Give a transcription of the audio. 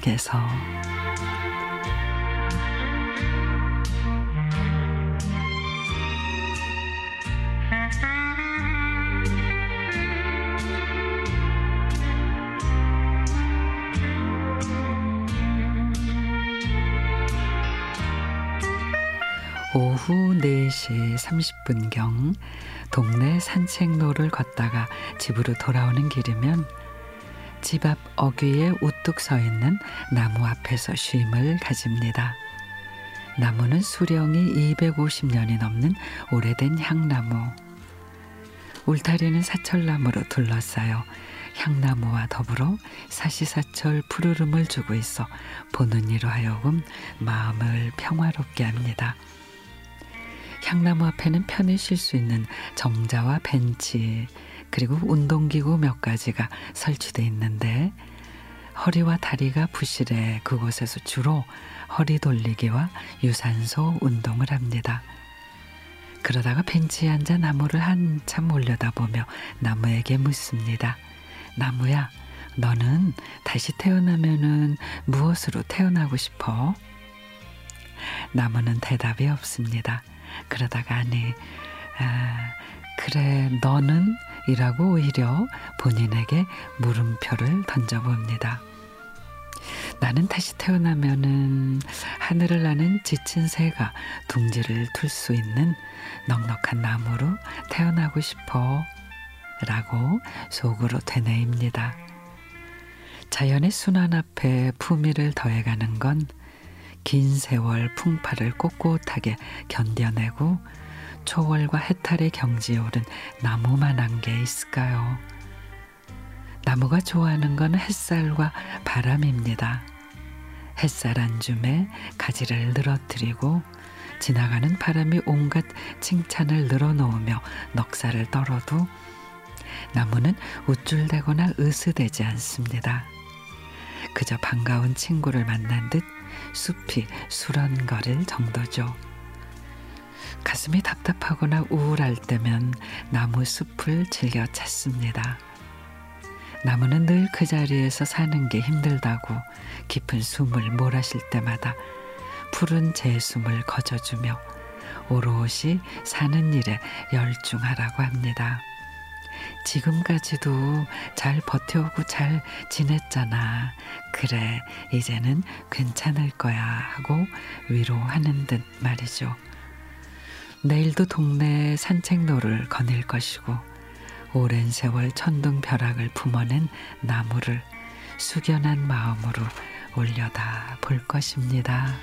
속에서. 오후 4시 30분경 동네 산책로를 걷다가 집으로 돌아오는 길이면 집 앞 어귀에 우뚝 서 있는 나무 앞에서 쉼을 가집니다. 나무는 수령이 250년이 넘는 오래된 향나무. 울타리는 사철나무로 둘러싸여 향나무와 더불어 사시사철 푸르름을 주고 있어 보는 이로 하여금 마음을 평화롭게 합니다. 향나무 앞에는 편히 쉴 수 있는 정자와 벤치 그리고 운동기구 몇 가지가 설치돼 있는데 허리와 다리가 부실해 그곳에서 주로 허리 돌리기와 유산소 운동을 합니다. 그러다가 벤치에 앉아 나무를 한참 올려다보며 나무에게 묻습니다. 나무야, 너는 다시 태어나면은 무엇으로 태어나고 싶어? 나무는 대답이 없습니다. 그러다가 아니, 아, 그래, 너는? 이라고 오히려 본인에게 물음표를 던져봅니다. 나는 다시 태어나면은 하늘을 나는 지친 새가 둥지를 틀 수 있는 넉넉한 나무로 태어나고 싶어. 라고 속으로 되뇌입니다. 자연의 순환 앞에 품위를 더해가는 건 긴 세월 풍파를 꼿꼿하게 견뎌내고 초월과 해탈의 경지에 오른 나무만한 게 있을까요? 나무가 좋아하는 건 햇살과 바람입니다. 햇살 한 줌에 가지를 늘어뜨리고 지나가는 바람이 온갖 칭찬을 늘어놓으며 넉살을 떨어도 나무는 우쭐대거나 으스대지 않습니다. 그저 반가운 친구를 만난 듯 숲이 수런거릴 정도죠. 가슴이 답답하거나 우울할 때면 나무 숲을 즐겨 찾습니다. 나무는 늘 그 자리에서 사는 게 힘들다고 깊은 숨을 몰아쉴 때마다 푸른 제 숨을 거저주며 오롯이 사는 일에 열중하라고 합니다. 지금까지도 잘 버텨오고 잘 지냈잖아. 그래, 이제는 괜찮을 거야. 하고 위로하는 듯 말이죠. 내일도 동네 산책로를 거닐 것이고, 오랜 세월 천둥벼락을 품어낸 나무를 숙연한 마음으로 올려다 볼 것입니다.